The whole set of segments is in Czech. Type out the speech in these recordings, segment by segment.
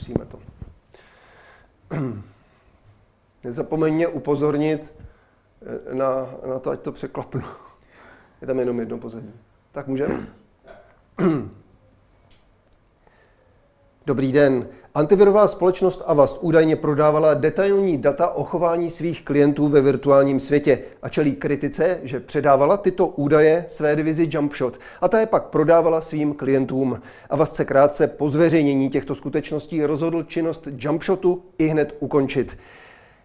zkusíme to. Nezapomeň mě upozornit eh, na, na to, ať to překlapnu. Je tam jenom jedno pozadí. Tak můžeme? Dobrý den. Antivirová společnost Avast údajně prodávala detailní data o chování svých klientů ve virtuálním světě a čelí kritice, že předávala tyto údaje své divizi Jumpshot a ta je pak prodávala svým klientům. Avast se krátce po zveřejnění těchto skutečností rozhodl činnost Jumpshotu i hned ukončit.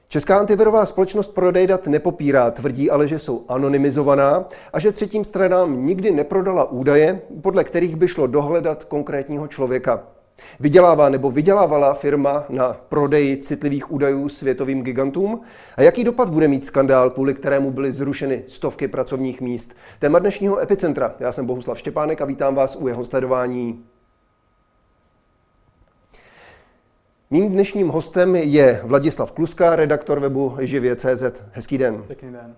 Česká antivirová společnost prodej dat nepopírá, tvrdí ale, že jsou anonymizovaná a že třetím stranám nikdy neprodala údaje, podle kterých by šlo dohledat konkrétního člověka. Vydělává nebo vydělávala firma na prodeji citlivých údajů světovým gigantům? A jaký dopad bude mít skandál, kvůli kterému byly zrušeny stovky pracovních míst? Téma dnešního Epicentra. Já jsem Bohuslav Štěpánek a vítám vás u jeho sledování. Mým dnešním hostem je Vladislav Kluska, redaktor webu živě.cz. Hezký den. Pěkný den.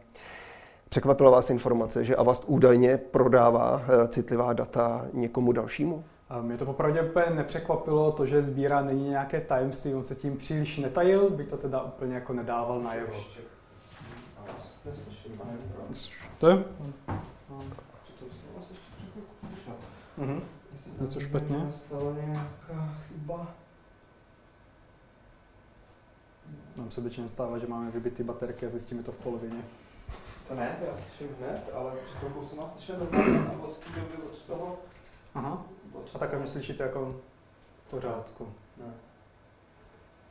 Překvapila vás informace, že Avast údajně prodává eh, citlivá data někomu dalšímu? Mě to popravdě úplně nepřekvapilo, to, že sbírá není nějaké tajemství, on se tím příliš netajil, by to teda úplně jako nedával najevo. To Mhm. Něco špatně? nějaká chyba. Nám se většině stává, že máme vybitý baterky a zjistíme to v polovině. To ne, to já slyším hned, ale před chvilkou jsem vás slyšel od té doby od toho... Aha. Od A takhle mě slyšíte jako v pořádku. Ne.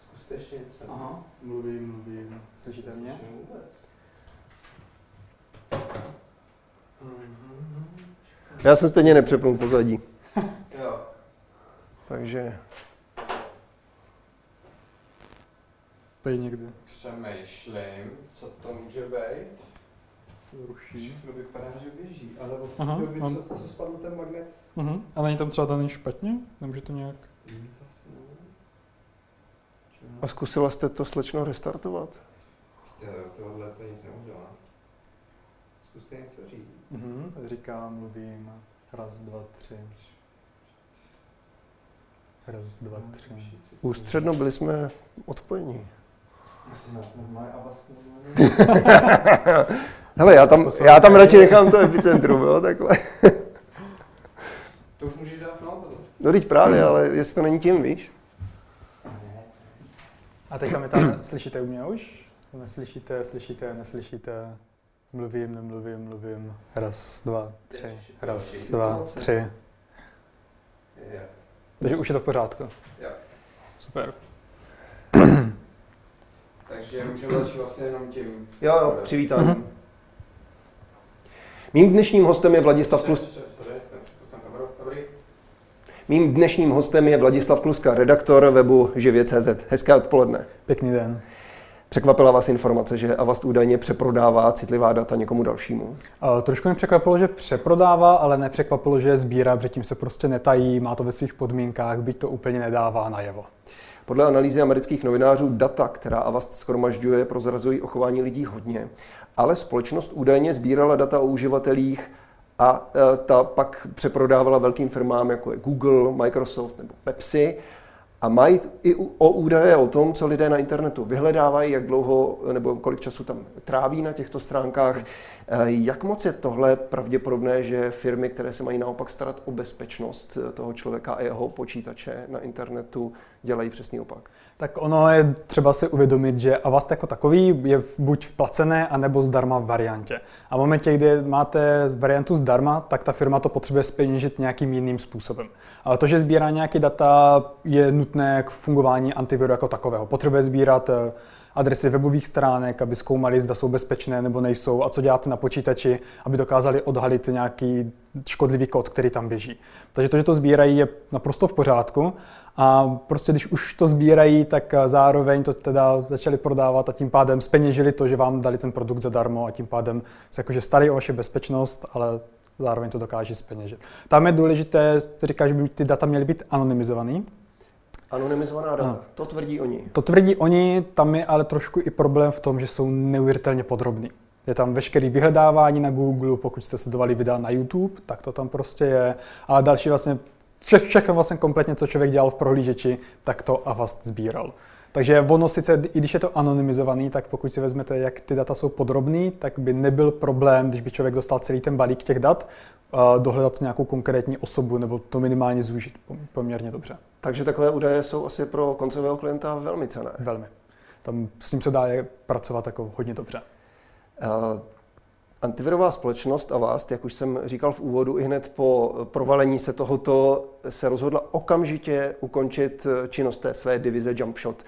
Zkuste ještě něco. Aha, mluvím, mluvím. Slyšíte mě? Neslyším vůbec. Já jsem stejně nepřepnul pozadí, Jo. takže To je někdy. Přemýšlím, co to může být. Ruší. Všechno vypadá, že běží, ale od té doby, co, co spadl ten magnet, Mhm. A není tam třeba daný špatně? Nemůže to nějak... To a zkusila jste to slečno restartovat? To- Tohle to nic neudělá. Zkuste něco říct. Mhm. Říkám, mluvím. Raz, dva, tři. Raz, dva, tři. Ústředno byli jsme odpojení. Asi nás normálně a vlastně. Hele, já tam, já tam radši nechám to epicentrum, jo, takhle. To už můžeš dát na to. No teď právě, ale jestli to není tím, víš? A teďka mi tam slyšíte u mě už? Neslyšíte, slyšíte, neslyšíte. Mluvím, nemluvím, mluvím. Raz, dva, tři. Raz, dva, tři. Jo. Takže už je to v pořádku. Jo. Super. Takže můžeme začít vlastně jenom tím. Jo, jo, přivítání. Mhm. Mým dnešním hostem je Vladislav Klus. Sorry, to jsem kameru. Dobrý. Mým dnešním hostem je Vladislav Kluska, redaktor webu živě.cz. Hezké odpoledne. Pěkný den. Překvapila vás informace, že Avast údajně přeprodává citlivá data někomu dalšímu? Uh, trošku mě překvapilo, že přeprodává, ale nepřekvapilo, že je sbírá, protože tím se prostě netají, má to ve svých podmínkách, byť to úplně nedává najevo. Podle analýzy amerických novinářů data, která Avast schromažďuje, prozrazují o chování lidí hodně, ale společnost údajně sbírala data o uživatelích a e, ta pak přeprodávala velkým firmám, jako je Google, Microsoft nebo Pepsi. A mají i o údaje o tom, co lidé na internetu vyhledávají, jak dlouho nebo kolik času tam tráví na těchto stránkách. E, Jak moc je tohle pravděpodobné, že firmy, které se mají naopak starat o bezpečnost e, toho člověka a jeho počítače na internetu, dělají přesný opak? Tak ono je třeba si uvědomit, že Avast jako takový je buď v placené, anebo zdarma variantě. A v momentě, kdy máte variantu zdarma, tak ta firma to potřebuje speněžit nějakým jiným způsobem. Ale to, že sbírá nějaké data, je nutné k fungování antiviru jako takového. Potřebuje sbírat eh, adresy webových stránek, aby zkoumali, zda jsou bezpečné nebo nejsou a co děláte na počítači, aby dokázali odhalit nějaký škodlivý kód, který tam běží. Takže to, že to sbírají, je naprosto v pořádku. A prostě když už to sbírají, tak eh, zároveň to teda začali prodávat a tím pádem speněžili to, že vám dali ten produkt zadarmo a tím pádem se jakože starají o vaši bezpečnost, ale zároveň to dokáží speněžit. Tam je důležité, říkáš, že by ty data měly být anonymizovaný. Anonymizovaná data, Ano. to tvrdí oni. To tvrdí oni, tam je ale trošku i problém v tom, že jsou neuvěřitelně podrobný. Je tam veškerý vyhledávání na Google, pokud jste sledovali videa na YouTube, tak to tam prostě je. A další vlastně vše, všechno vlastně kompletně, co člověk dělal v prohlížeči, tak to Avast sbíral. Takže ono sice, i když je to anonymizovaný, tak pokud si vezmete, jak ty data jsou podrobný, tak by nebyl problém, když by člověk dostal celý ten balík těch dat, dohledat nějakou konkrétní osobu nebo to minimálně zúžit poměrně dobře. Takže takové údaje jsou asi pro koncového klienta velmi cené. Velmi. Tam s tím se dá pracovat jako hodně dobře. Uh, Antivirová společnost a vás, jak už jsem říkal v úvodu, i hned po provalení se tohoto se rozhodla okamžitě ukončit činnost té své divize Jumpshot.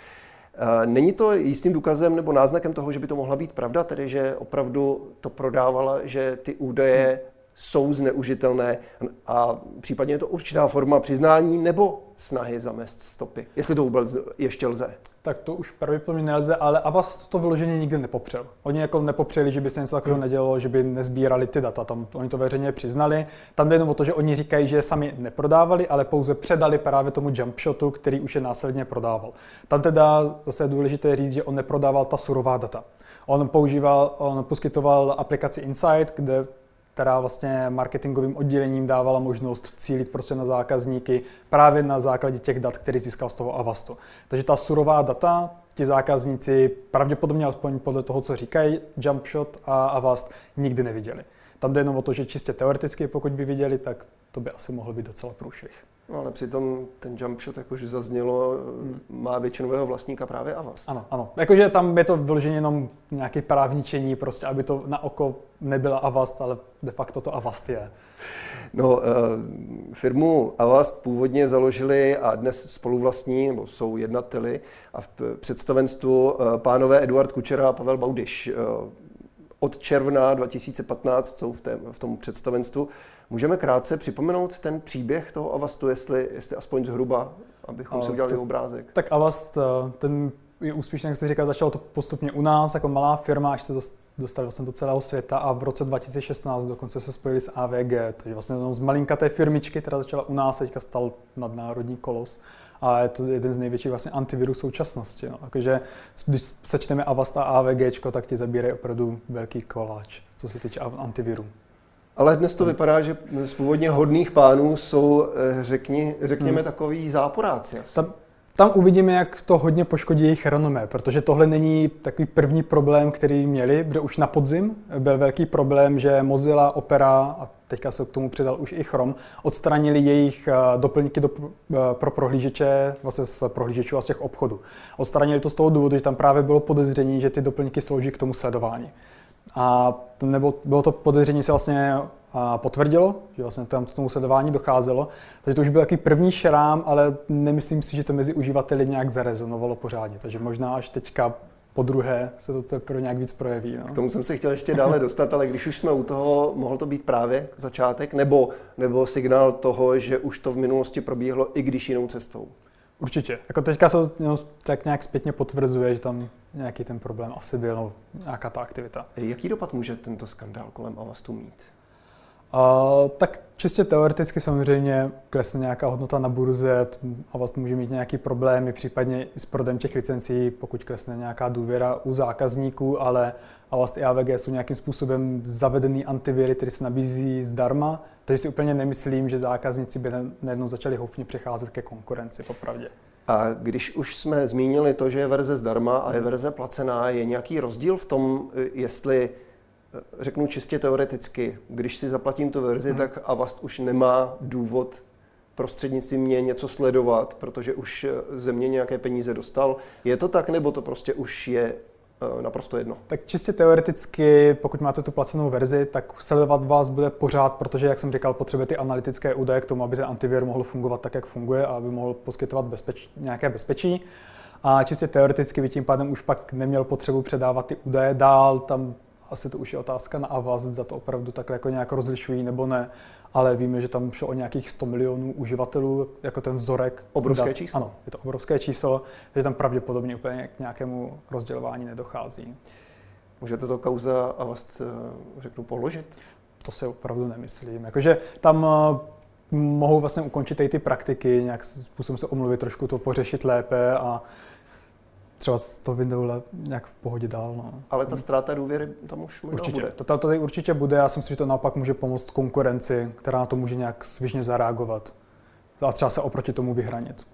Není to jistým důkazem nebo náznakem toho, že by to mohla být pravda, tedy že opravdu to prodávala, že ty údaje jsou zneužitelné a případně je to určitá forma přiznání nebo snahy zamést stopy, jestli to vůbec ještě lze. Tak to už pravděpodobně nelze, ale Avast to vyloženě nikdy nepopřel. Oni jako nepopřeli, že by se něco takového hmm. nedělo, že by nezbírali ty data, tam oni to veřejně přiznali. Tam jde jenom o to, že oni říkají, že sami neprodávali, ale pouze předali právě tomu jumpshotu, který už je následně prodával. Tam teda zase je důležité říct, že on neprodával ta surová data. On používal, on poskytoval aplikaci Insight, kde která vlastně marketingovým oddělením dávala možnost cílit prostě na zákazníky právě na základě těch dat, který získal z toho Avastu. Takže ta surová data ti zákazníci pravděpodobně alespoň podle toho, co říkají Jumpshot a Avast, nikdy neviděli. Tam jde jenom o to, že čistě teoreticky, pokud by viděli, tak to by asi mohlo být docela průšvih. No, ale přitom ten jump shot, jak už zaznělo, hmm. má většinového vlastníka právě Avast. Ano, ano. Jakože tam je to vyloženě jenom nějaké právničení, prostě, aby to na oko nebyla Avast, ale de facto to Avast je. No, eh, firmu Avast původně založili a dnes spoluvlastní, nebo jsou jednateli a v představenstvu eh, pánové Eduard Kučera a Pavel Baudiš. Eh, od června 2015 jsou v, té, v tom představenstvu. Můžeme krátce připomenout ten příběh toho Avastu, jestli, jestli aspoň zhruba, abychom si udělali to, obrázek. Tak Avast, eh, ten je úspěšný, jak jste říkal, začalo to postupně u nás jako malá firma, až se dostali vlastně do celého světa a v roce 2016 dokonce se spojili s AVG, takže vlastně z malinkaté firmičky, která začala u nás, teďka stal nadnárodní kolos a je to jeden z největších vlastně antivirů současnosti. No. Takže když sečteme Avast a AVG, tak ti zabírají opravdu velký koláč, co se týče antivirů. Ale dnes to vypadá, že z původně hodných pánů jsou, eh, řekni, řekněme, hmm. takový záporáci. Asi. Tam, tam uvidíme, jak to hodně poškodí jejich renomé, protože tohle není takový první problém, který měli, protože už na podzim byl velký problém, že Mozilla, Opera a teďka se k tomu přidal už i Chrome, odstranili jejich eh, doplňky do, eh, pro prohlížeče, vlastně z prohlížečů a z těch obchodů. Odstranili to z toho důvodu, že tam právě bylo podezření, že ty doplňky slouží k tomu sledování. A nebo bylo to podezření se vlastně potvrdilo, že vlastně tam k tomu sledování docházelo. Takže to už byl takový první šrám, ale nemyslím si, že to mezi uživateli nějak zarezonovalo pořádně. Takže možná až teďka po druhé se to teprve nějak víc projeví. No. K tomu jsem se chtěl ještě dále dostat, ale když už jsme u toho, mohl to být právě začátek, nebo, nebo signál toho, že už to v minulosti probíhalo, i když jinou cestou? Určitě. Jako teďka se no, tak nějak zpětně potvrzuje, že tam nějaký ten problém asi byl, no, nějaká ta aktivita. Jaký dopad může tento skandál kolem Avastu mít? Tak čistě teoreticky samozřejmě klesne nějaká hodnota na burze a vlastně může mít nějaký problémy, případně i s prodem těch licencí, pokud klesne nějaká důvěra u zákazníků, ale Avast i AVG jsou nějakým způsobem zavedený antiviry, který se nabízí zdarma, takže si úplně nemyslím, že zákazníci by najednou začali houfně přecházet ke konkurenci, popravdě. A když už jsme zmínili to, že je verze zdarma a je verze placená, je nějaký rozdíl v tom, jestli řeknu čistě teoreticky, když si zaplatím tu verzi, hmm. tak Avast už nemá důvod prostřednictvím mě něco sledovat, protože už ze mě nějaké peníze dostal. Je to tak, nebo to prostě už je eh, naprosto jedno. Tak čistě teoreticky, pokud máte tu placenou verzi, tak sledovat vás bude pořád, protože, jak jsem říkal, potřebuje ty analytické údaje k tomu, aby ten antivir mohl fungovat tak, jak funguje a aby mohl poskytovat bezpeč, nějaké bezpečí. A čistě teoreticky by tím pádem už pak neměl potřebu předávat ty údaje dál, tam asi to už je otázka na Avast, za to opravdu takhle jako nějak rozlišují nebo ne, ale víme, že tam šlo o nějakých 100 milionů uživatelů, jako ten vzorek. Obrovské dat. číslo. Ano, je to obrovské číslo, že tam pravděpodobně úplně k nějakému rozdělování nedochází. Můžete to kauza Avast, eh, řeknu, položit? To si opravdu nemyslím. Jakože tam eh, mohou vlastně ukončit i ty praktiky, nějak způsobem se omluvit, trošku to pořešit lépe a třeba to Windows nějak v pohodě dál. No. Ale ta ztráta důvěry tam už určitě. bude. To, to tady určitě bude. Já si myslím, že to naopak může pomoct konkurenci, která na to může nějak svižně zareagovat. a třeba se oproti tomu vyhranit.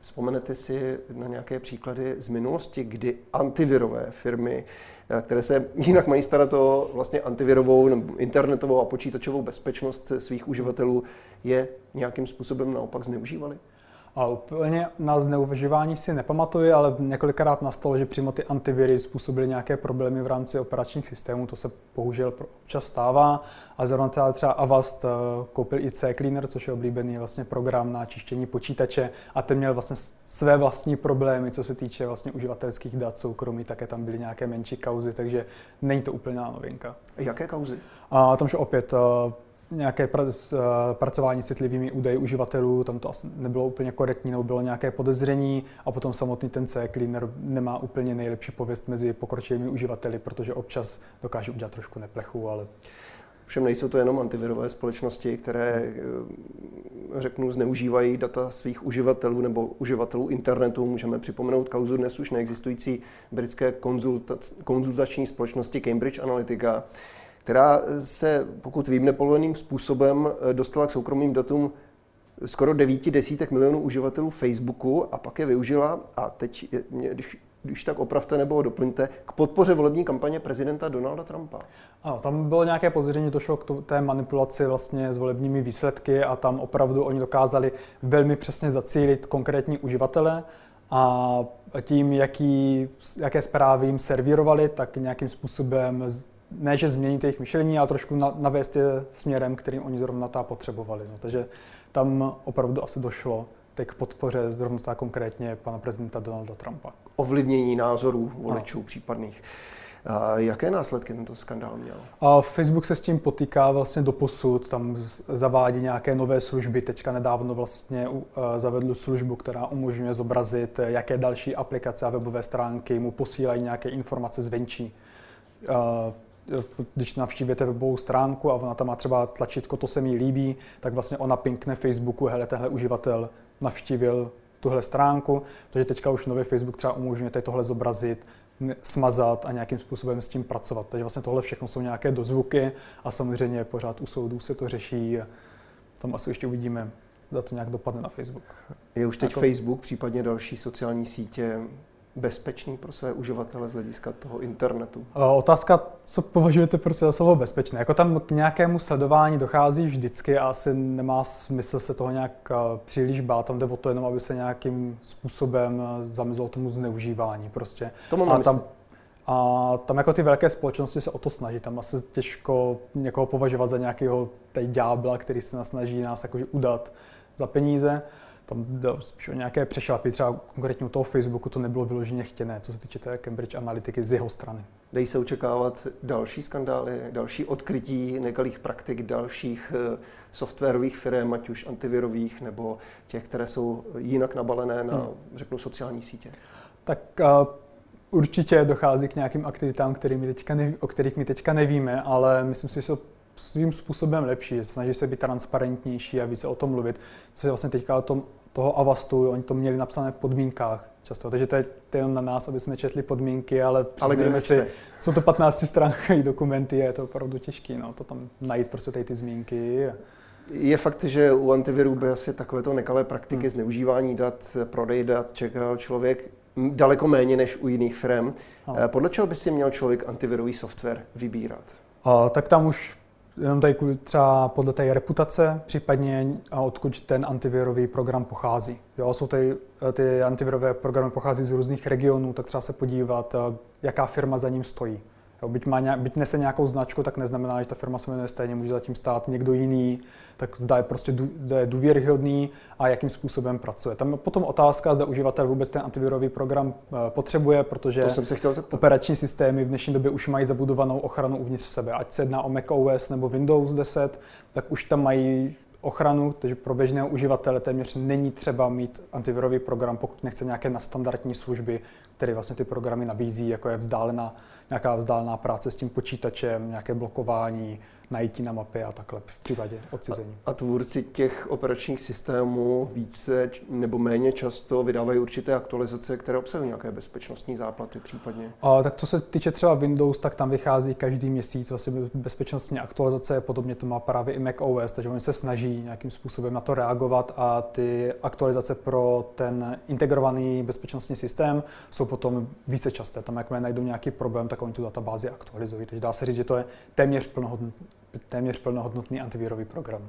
Vzpomenete si na nějaké příklady z minulosti, kdy antivirové firmy, eh, které se jinak mají starat o vlastně antivirovou nebo internetovou a počítačovou bezpečnost svých uživatelů, je nějakým způsobem naopak zneužívaly? A úplně na zneužívání si nepamatuji, ale několikrát nastalo, že přímo ty antiviry způsobily nějaké problémy v rámci operačních systémů, to se bohužel občas stává. A zrovna třeba, třeba Avast eh, koupil i C-Cleaner, což je oblíbený vlastně program na čištění počítače a ten měl vlastně své vlastní problémy, co se týče vlastně uživatelských dat soukromí, také tam byly nějaké menší kauzy, takže není to úplná novinka. Jaké kauzy? A tam, že opět eh, nějaké eh, pracování s citlivými údaji uživatelů, tam to asi nebylo úplně korektní, nebo bylo nějaké podezření a potom samotný ten C-cleaner nemá úplně nejlepší pověst mezi pokročilými uživateli, protože občas dokáže udělat trošku neplechu, ale Všem nejsou to jenom antivirové společnosti, které, eh, řeknu, zneužívají data svých uživatelů nebo uživatelů internetu. Můžeme připomenout kauzu dnes už neexistující britské konzultační společnosti Cambridge Analytica, která se, pokud vím, nepovoleným způsobem eh, dostala k soukromým datům skoro devíti desítek milionů uživatelů Facebooku a pak je využila a teď, když, když tak opravte nebo doplňte, k podpoře volební kampaně prezidenta Donalda Trumpa. Ano, tam bylo nějaké podezření, došlo k té manipulaci vlastně s volebními výsledky a tam opravdu oni dokázali velmi přesně zacílit konkrétní uživatele a tím, jaký, jaké zprávy jim servírovali, tak nějakým způsobem ne, že změnit jejich myšlení, ale trošku navést je směrem, kterým oni zrovna ta potřebovali. No, takže tam opravdu asi došlo teď k podpoře zrovna tak konkrétně pana prezidenta Donalda Trumpa. Ovlivnění názorů voličů no. případných. A jaké následky tento skandál měl? A Facebook se s tím potýká vlastně do posud, tam zavádí nějaké nové služby. Teďka nedávno vlastně zavedl službu, která umožňuje zobrazit, jaké další aplikace a webové stránky mu posílají nějaké informace zvenčí když navštívíte webovou stránku a ona tam má třeba tlačítko, to se mi líbí, tak vlastně ona pinkne Facebooku, hele, tenhle uživatel navštívil tuhle stránku, takže teďka už nový Facebook třeba umožňuje tohle zobrazit, smazat a nějakým způsobem s tím pracovat. Takže vlastně tohle všechno jsou nějaké dozvuky a samozřejmě pořád u soudů se to řeší. Tam asi ještě uvidíme, za to nějak dopadne na Facebook. Je už teď jako... Facebook, případně další sociální sítě bezpečný pro své uživatele z hlediska toho internetu? Otázka, co považujete prostě za slovo bezpečné. Jako tam k nějakému sledování dochází vždycky a asi nemá smysl se toho nějak příliš bát. Tam jde o to jenom, aby se nějakým způsobem zamizlo tomu zneužívání. Prostě. To mám a tam, a tam jako ty velké společnosti se o to snaží. Tam asi těžko někoho považovat za nějakého tej ďábla, který se nás snaží nás jakože udat za peníze tam jde spíš o nějaké přešlapy, třeba konkrétně u toho Facebooku to nebylo vyloženě chtěné, co se týče té Cambridge Analytiky z jeho strany. Dají se očekávat další skandály, další odkrytí nekalých praktik dalších eh, softwarových firm, ať už antivirových nebo těch, které jsou jinak nabalené na, hmm. řeknu, sociální sítě? Tak uh, určitě dochází k nějakým aktivitám, kterými teďka neví, o kterých my teďka nevíme, ale myslím si, že jsou svým způsobem lepší, snaží se být transparentnější a více o tom mluvit, co je vlastně teďka o tom, toho Avastu, oni to měli napsané v podmínkách často, takže to je, jenom na nás, aby jsme četli podmínky, ale ale si, jsou to 15 stránky dokumenty, je to opravdu těžké, no, to tam najít prostě tady ty zmínky. Je fakt, že u antivirů by asi takovéto nekalé praktiky hmm. zneužívání dat, prodej dat čekal člověk daleko méně než u jiných firm. No. Podle čeho by si měl člověk antivirový software vybírat? A, tak tam už jenom tady třeba podle té reputace, případně odkud ten antivirový program pochází. Jo, jsou tady, ty antivirové programy pochází z různých regionů, tak třeba se podívat, jaká firma za ním stojí. Jo, byť, má nějak, byť nese nějakou značku, tak neznamená, že ta firma se jmenuje stejně, může zatím stát někdo jiný, tak zda je prostě zda je důvěryhodný a jakým způsobem pracuje. Tam je potom otázka, zda uživatel vůbec ten antivirový program eh, potřebuje, protože to jsem se chtěl operační systémy v dnešní době už mají zabudovanou ochranu uvnitř sebe. Ať se jedná o Mac OS nebo Windows 10, tak už tam mají ochranu, takže pro běžného uživatele téměř není třeba mít antivirový program, pokud nechce nějaké nastandardní služby, které vlastně ty programy nabízí, jako je vzdálená, nějaká vzdálená práce s tím počítačem, nějaké blokování, najítí na mapě a takhle v případě odcizení. A, a tvůrci těch operačních systémů více nebo méně často vydávají určité aktualizace, které obsahují nějaké bezpečnostní záplaty případně? A, tak co se týče třeba Windows, tak tam vychází každý měsíc vlastně bezpečnostní aktualizace, podobně to má právě i Mac OS, takže oni se snaží snaží nějakým způsobem na to reagovat a ty aktualizace pro ten integrovaný bezpečnostní systém jsou potom více časté. Tam, jakmile najdou nějaký problém, tak oni tu databázi aktualizují. Takže dá se říct, že to je téměř, plnohodnotný, téměř plnohodnotný antivirový program.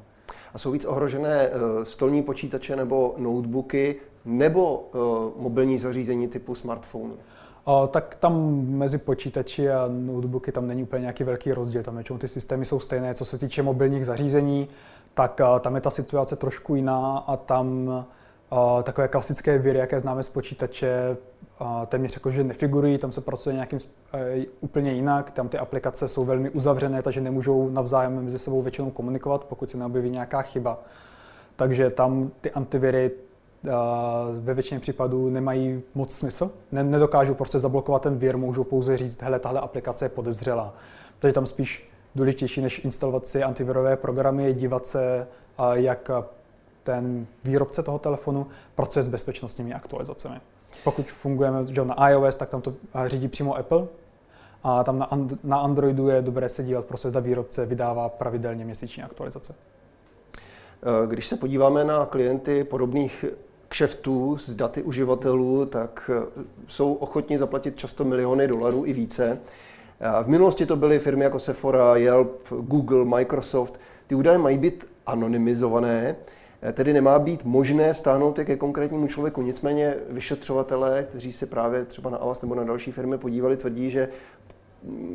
A jsou víc ohrožené eh, stolní počítače nebo notebooky nebo eh, mobilní zařízení typu smartphonu? O, tak tam mezi počítači a notebooky tam není úplně nějaký velký rozdíl. Tam většinou ty systémy jsou stejné. Co se týče mobilních zařízení, tak a, tam je ta situace trošku jiná a tam a, takové klasické viry, jaké známe z počítače, téměř jakože nefigurují, tam se pracuje nějakým a, úplně jinak, tam ty aplikace jsou velmi uzavřené, takže nemůžou navzájem mezi sebou většinou komunikovat, pokud se neobjeví nějaká chyba. Takže tam ty antiviry ve většině případů nemají moc smysl. Ne, nedokážou prostě zablokovat ten vir, můžou pouze říct, hele, tahle aplikace je podezřelá. Takže tam spíš důležitější, než instalovat si antivirové programy, je dívat se, jak ten výrobce toho telefonu pracuje s bezpečnostními aktualizacemi. Pokud fungujeme že na iOS, tak tam to řídí přímo Apple, a tam na, and- na Androidu je dobré se dívat, prostě zda výrobce vydává pravidelně měsíční aktualizace. Když se podíváme na klienty podobných kšeftů s daty uživatelů, tak eh, jsou ochotni zaplatit často miliony dolarů i více. V minulosti to byly firmy jako Sephora, Yelp, Google, Microsoft. Ty údaje mají být anonymizované, eh, tedy nemá být možné vstáhnout je ke konkrétnímu člověku. Nicméně vyšetřovatelé, kteří se právě třeba na Avast nebo na další firmy podívali, tvrdí, že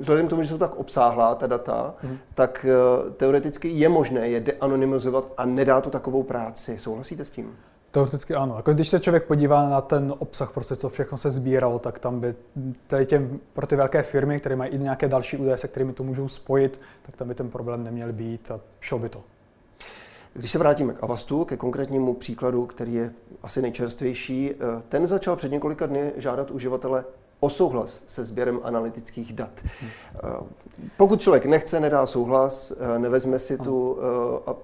vzhledem k tomu, že jsou tak obsáhlá ta data, mm. tak eh, teoreticky je možné je deanonymizovat a nedá to takovou práci. Souhlasíte s tím? Teoreticky ano. Jako když se člověk podívá na ten obsah, prostě co všechno se sbíralo, tak tam by tady těm, pro ty velké firmy, které mají i nějaké další údaje, se kterými to můžou spojit, tak tam by ten problém neměl být a šlo by to. Když se vrátíme k Avastu, ke konkrétnímu příkladu, který je asi nejčerstvější, eh, ten začal před několika dny žádat uživatele o souhlas se sběrem analytických dat. Hmm. Pokud člověk nechce, nedá souhlas, eh, nevezme si tu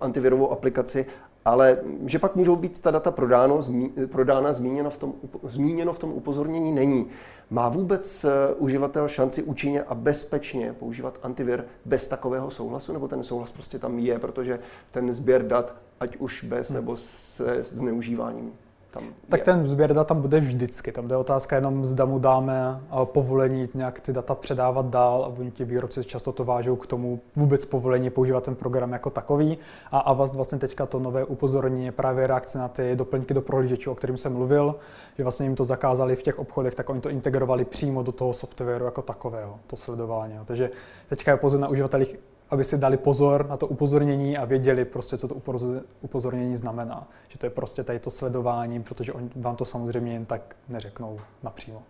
antivirovou aplikaci ale že pak můžou být ta data prodáno, zmí, prodána, zmíněno v, tom, zmíněno v tom upozornění není. Má vůbec eh, uživatel šanci účinně a bezpečně používat antivir bez takového souhlasu, nebo ten souhlas prostě tam je, protože ten sběr dat, ať už bez hmm. nebo se zneužíváním, tam Tak je. ten sběr dat tam bude vždycky. Tam jde otázka jenom, zda mu dáme eh, povolení nějak ty data předávat dál a oni ti výrobci často to vážou k tomu vůbec povolení používat ten program jako takový. A Avast vlastně teďka to nové upozornění je právě reakce na ty doplňky do prohlížečů, o kterým jsem mluvil, že vlastně jim to zakázali v těch obchodech, tak oni to integrovali přímo do toho softwaru jako takového, to sledování. Takže teďka je pouze na uživatelích aby si dali pozor na to upozornění a věděli prostě, co to upozornění znamená. Že to je prostě tady to sledování, protože oni vám to samozřejmě jen tak neřeknou napřímo.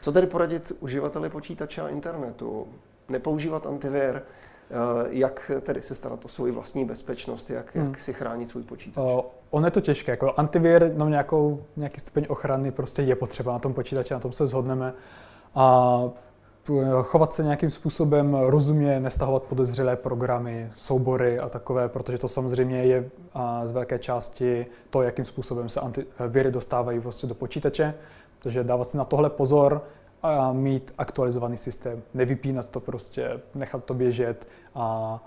Co tedy poradit uživateli počítače a internetu? Nepoužívat antivir, eh, jak tedy se starat o svou vlastní bezpečnost, jak, hmm. jak si chránit svůj počítač? Uh, ono je to těžké. Jako antivir, no nějakou, nějaký stupeň ochrany prostě je potřeba na tom počítači, na tom se shodneme. A chovat se nějakým způsobem rozumně, nestahovat podezřelé programy, soubory a takové, protože to samozřejmě je z velké části to, jakým způsobem se anti, viry dostávají prostě do počítače. Takže dávat si na tohle pozor a mít aktualizovaný systém, nevypínat to prostě, nechat to běžet a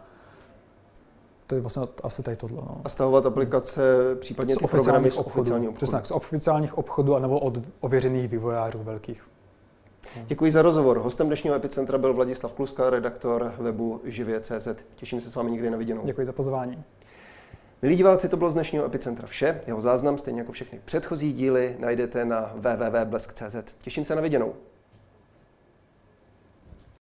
to je vlastně asi tady tohle. No. A stahovat aplikace, případně z ty programy z oficiálních obchodů. Přesně, z oficiálních obchodů anebo od ověřených vývojářů velkých. Děkuji za rozhovor. Hostem dnešního Epicentra byl Vladislav Kluska, redaktor webu živě.cz. Těším se s vámi někdy na viděnou. Děkuji za pozvání. Milí diváci, to bylo z dnešního Epicentra vše. Jeho záznam, stejně jako všechny předchozí díly, najdete na www.blesk.cz. Těším se na viděnou.